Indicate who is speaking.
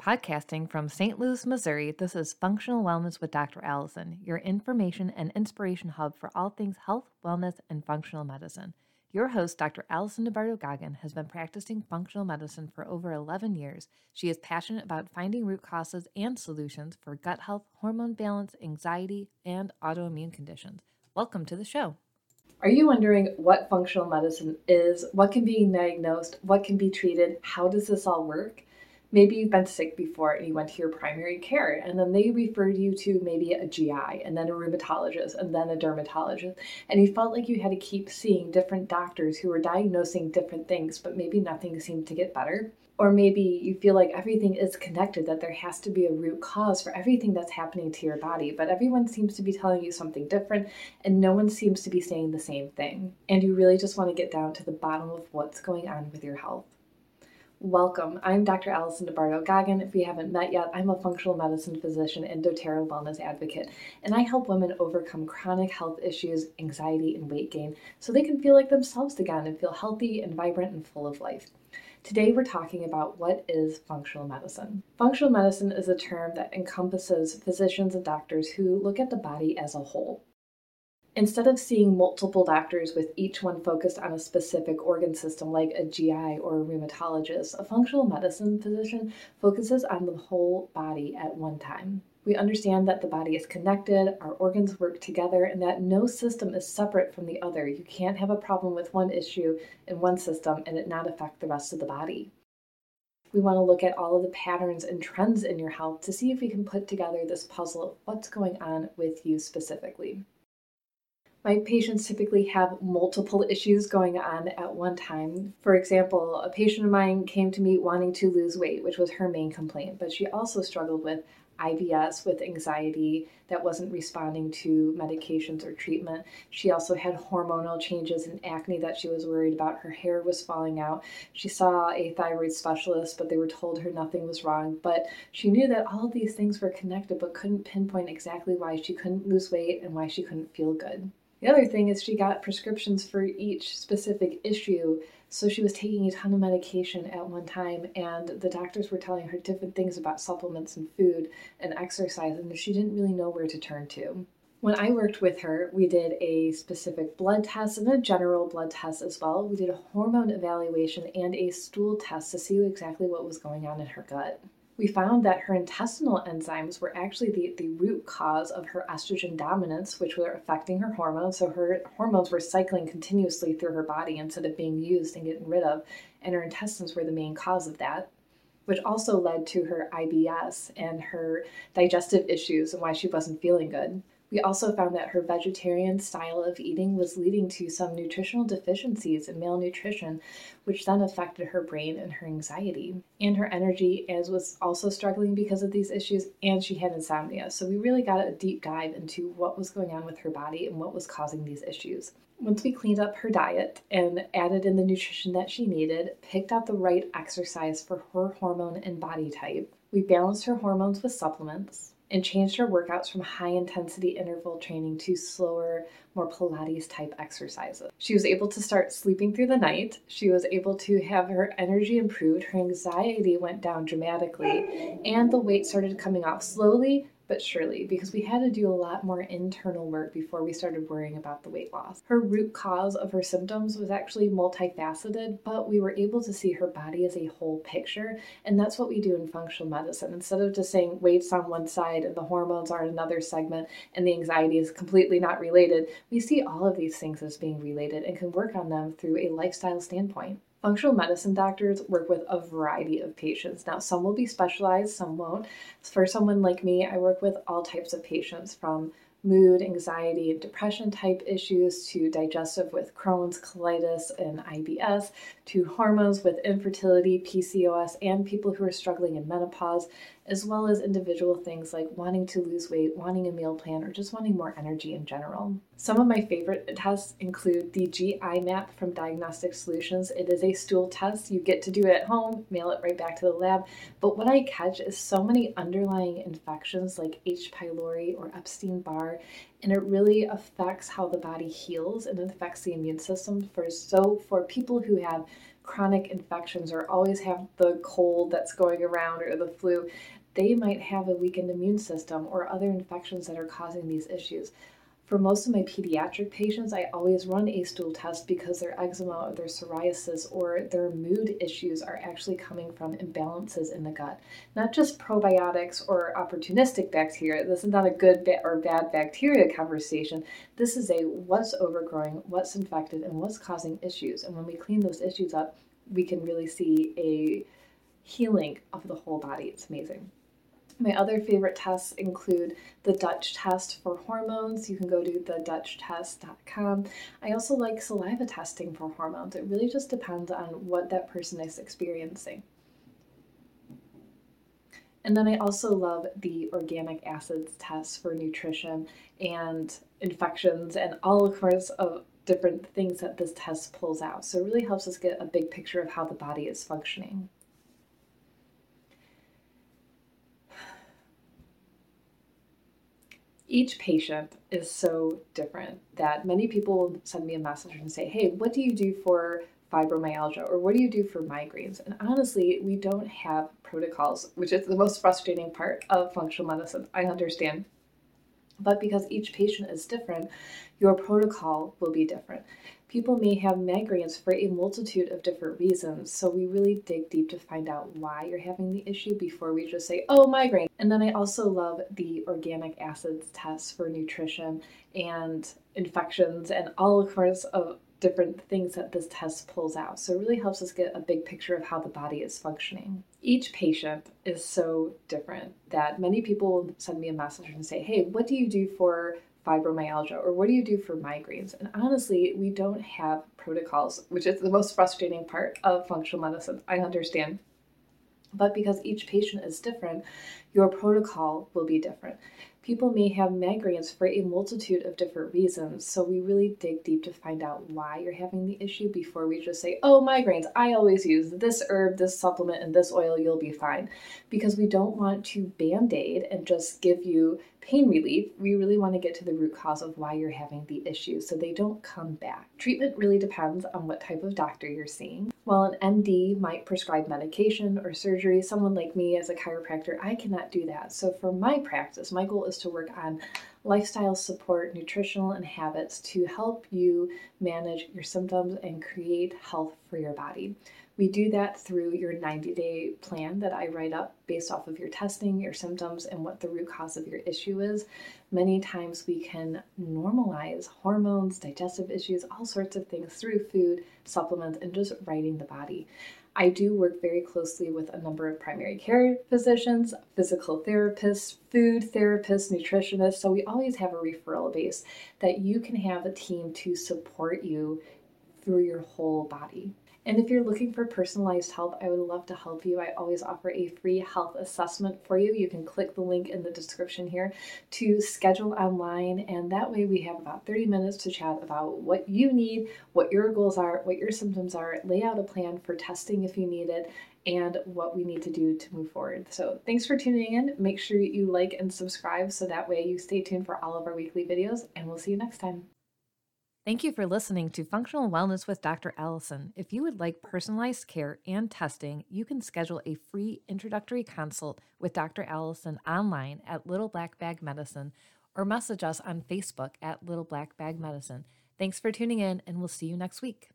Speaker 1: Podcasting from St. Louis, Missouri, this is Functional Wellness with Dr. Allison, your information and inspiration hub for all things health, wellness, and functional medicine. Your host, Dr. Allison DeBardo Goggin, has been practicing functional medicine for over 11 years. She is passionate about finding root causes and solutions for gut health, hormone balance, anxiety, and autoimmune conditions. Welcome to the show. Are you wondering what functional medicine is? What can be diagnosed? What can be treated? How does this all work? Maybe you've been sick before and you went to your primary care and then they referred you to maybe a GI and then a rheumatologist and then a dermatologist and you felt like you had to keep seeing different doctors who were diagnosing different things but maybe nothing seemed to get better. Or maybe you feel like everything is connected that there has to be a root cause for everything that's happening to your body but everyone seems to be telling you something different and no one seems to be saying the same thing. And you really just want to get down to the bottom of what's going on with your health Welcome. I'm Dr. Allison DeBardo Goggin. If we haven't met yet, I'm a functional medicine physician and doTERRA wellness advocate, and I help women overcome chronic health issues, anxiety, and weight gain so they can feel like themselves again and feel healthy and vibrant and full of life. Today, we're talking about what is functional medicine. Functional medicine is a term that encompasses physicians and doctors who look at the body as a whole. Instead of seeing multiple doctors with each one focused on a specific organ system like a GI or a rheumatologist, a functional medicine physician focuses on the whole body at one time. We understand that the body is connected, our organs work together, and that no system is separate from the other. You can't have a problem with one issue in one system and it not affect the rest of the body. We want to look at all of the patterns and trends in your health to see if we can put together this puzzle of what's going on with you specifically. My patients typically have multiple issues going on at one time. For example, a patient of mine came to me wanting to lose weight, which was her main complaint, but she also struggled with IBS, with anxiety that wasn't responding to medications or treatment. She also had hormonal changes and acne that she was worried about. Her hair was falling out. She saw a thyroid specialist, but they were told her nothing was wrong. But she knew that all of these things were connected, but couldn't pinpoint exactly why she couldn't lose weight and why she couldn't feel good. The other thing is she got prescriptions for each specific issue. So she was taking a ton of medication at one time, and the doctors were telling her different things about supplements and food and exercise, and she didn't really know where to turn to. When I worked with her, we did a specific blood test and a general blood test as well. We did a hormone evaluation and a stool test to see exactly what was going on in her gut we found that her intestinal enzymes were actually the, the root cause of her estrogen dominance, which were affecting her hormones. So her hormones were cycling continuously through her body instead of being used and getting rid of, and her intestines were the main cause of that. Which also led to her IBS and her digestive issues and why she wasn't feeling good. We also found that her vegetarian style of eating was leading to some nutritional deficiencies in malnutrition, which then affected her brain and her anxiety and her energy, as was also struggling because of these issues, and she had insomnia. So we really got a deep dive into what was going on with her body and what was causing these issues. Once we cleaned up her diet and added in the nutrition that she needed, picked out the right exercise for her hormone and body type, we balanced her hormones with supplements, and changed her workouts from high intensity interval training to slower, more Pilates type exercises. She was able to start sleeping through the night. She was able to have her energy improved. Her anxiety went down dramatically, and the weight started coming off slowly but surely, because we had to do a lot more internal work before we started worrying about the weight loss. Her root cause of her symptoms was actually multifaceted, but we were able to see her body as a whole picture, and that's what we do in functional medicine. Instead of just saying weight's on one side and the hormones are in another segment and the anxiety is completely not related, we see all of these things as being related and can work on them through a lifestyle standpoint. Functional medicine doctors work with a variety of patients. Now, some will be specialized, some won't. For someone like me, I work with all types of patients from mood, anxiety, and depression type issues to digestive with Crohn's, colitis, and IBS to hormones with infertility, PCOS, and people who are struggling in menopause, as well as individual things like wanting to lose weight, wanting a meal plan, or just wanting more energy in general. Some of my favorite tests include the GI map from Diagnostic Solutions. It is a stool test. You get to do it at home, mail it right back to the lab. But what I catch is so many underlying infections like H. pylori or Epstein Barr, and it really affects how the body heals and it affects the immune system. For so for people who have chronic infections or always have the cold that's going around or the flu, they might have a weakened immune system or other infections that are causing these issues. For most of my pediatric patients, I always run a stool test because their eczema or their psoriasis or their mood issues are actually coming from imbalances in the gut. Not just probiotics or opportunistic bacteria. This is not a good or bad bacteria conversation. This is a what's overgrowing, what's infected, and what's causing issues. And when we clean those issues up, we can really see a healing of the whole body. It's amazing. My other favorite tests include the Dutch test for hormones. You can go to thedutchtest.com. I also like saliva testing for hormones. It really just depends on what that person is experiencing. And then I also love the organic acids test for nutrition and infections and all sorts of different things that this test pulls out. So it really helps us get a big picture of how the body is functioning. Each patient is so different that many people send me a message and say, Hey, what do you do for fibromyalgia or what do you do for migraines? And honestly, we don't have protocols, which is the most frustrating part of functional medicine. I understand. But because each patient is different, your protocol will be different. People may have migraines for a multitude of different reasons, so we really dig deep to find out why you're having the issue before we just say, oh, migraine. And then I also love the organic acids test for nutrition and infections and all sorts of different things that this test pulls out. So it really helps us get a big picture of how the body is functioning. Each patient is so different that many people send me a message and say, hey, what do you do for fibromyalgia or what do you do for migraines? And honestly, we don't have protocols, which is the most frustrating part of functional medicine. I understand. But because each patient is different, your protocol will be different. People may have migraines for a multitude of different reasons, so we really dig deep to find out why you're having the issue before we just say, oh, migraines, I always use this herb, this supplement, and this oil, you'll be fine. Because we don't want to band aid and just give you pain relief, we really want to get to the root cause of why you're having the issue so they don't come back. Treatment really depends on what type of doctor you're seeing. While an MD might prescribe medication or surgery, someone like me as a chiropractor, I cannot do that. So for my practice, my goal is to work on lifestyle support, nutritional, and habits to help you manage your symptoms and create health for your body. We do that through your 90 day plan that I write up based off of your testing, your symptoms, and what the root cause of your issue is. Many times we can normalize hormones, digestive issues, all sorts of things through food, supplements, and just writing the body. I do work very closely with a number of primary care physicians, physical therapists, food therapists, nutritionists. So we always have a referral base that you can have a team to support you through your whole body. And if you're looking for personalized help, I would love to help you. I always offer a free health assessment for you. You can click the link in the description here to schedule online, and that way we have about 30 minutes to chat about what you need, what your goals are, what your symptoms are, lay out a plan for testing if you need it, and what we need to do to move forward. So, thanks for tuning in. Make sure you like and subscribe so that way you stay tuned for all of our weekly videos, and we'll see you next time.
Speaker 2: Thank you for listening to Functional Wellness with Dr. Allison. If you would like personalized care and testing, you can schedule a free introductory consult with Dr. Allison online at Little Black Bag Medicine or message us on Facebook at Little Black Bag Medicine. Thanks for tuning in, and we'll see you next week.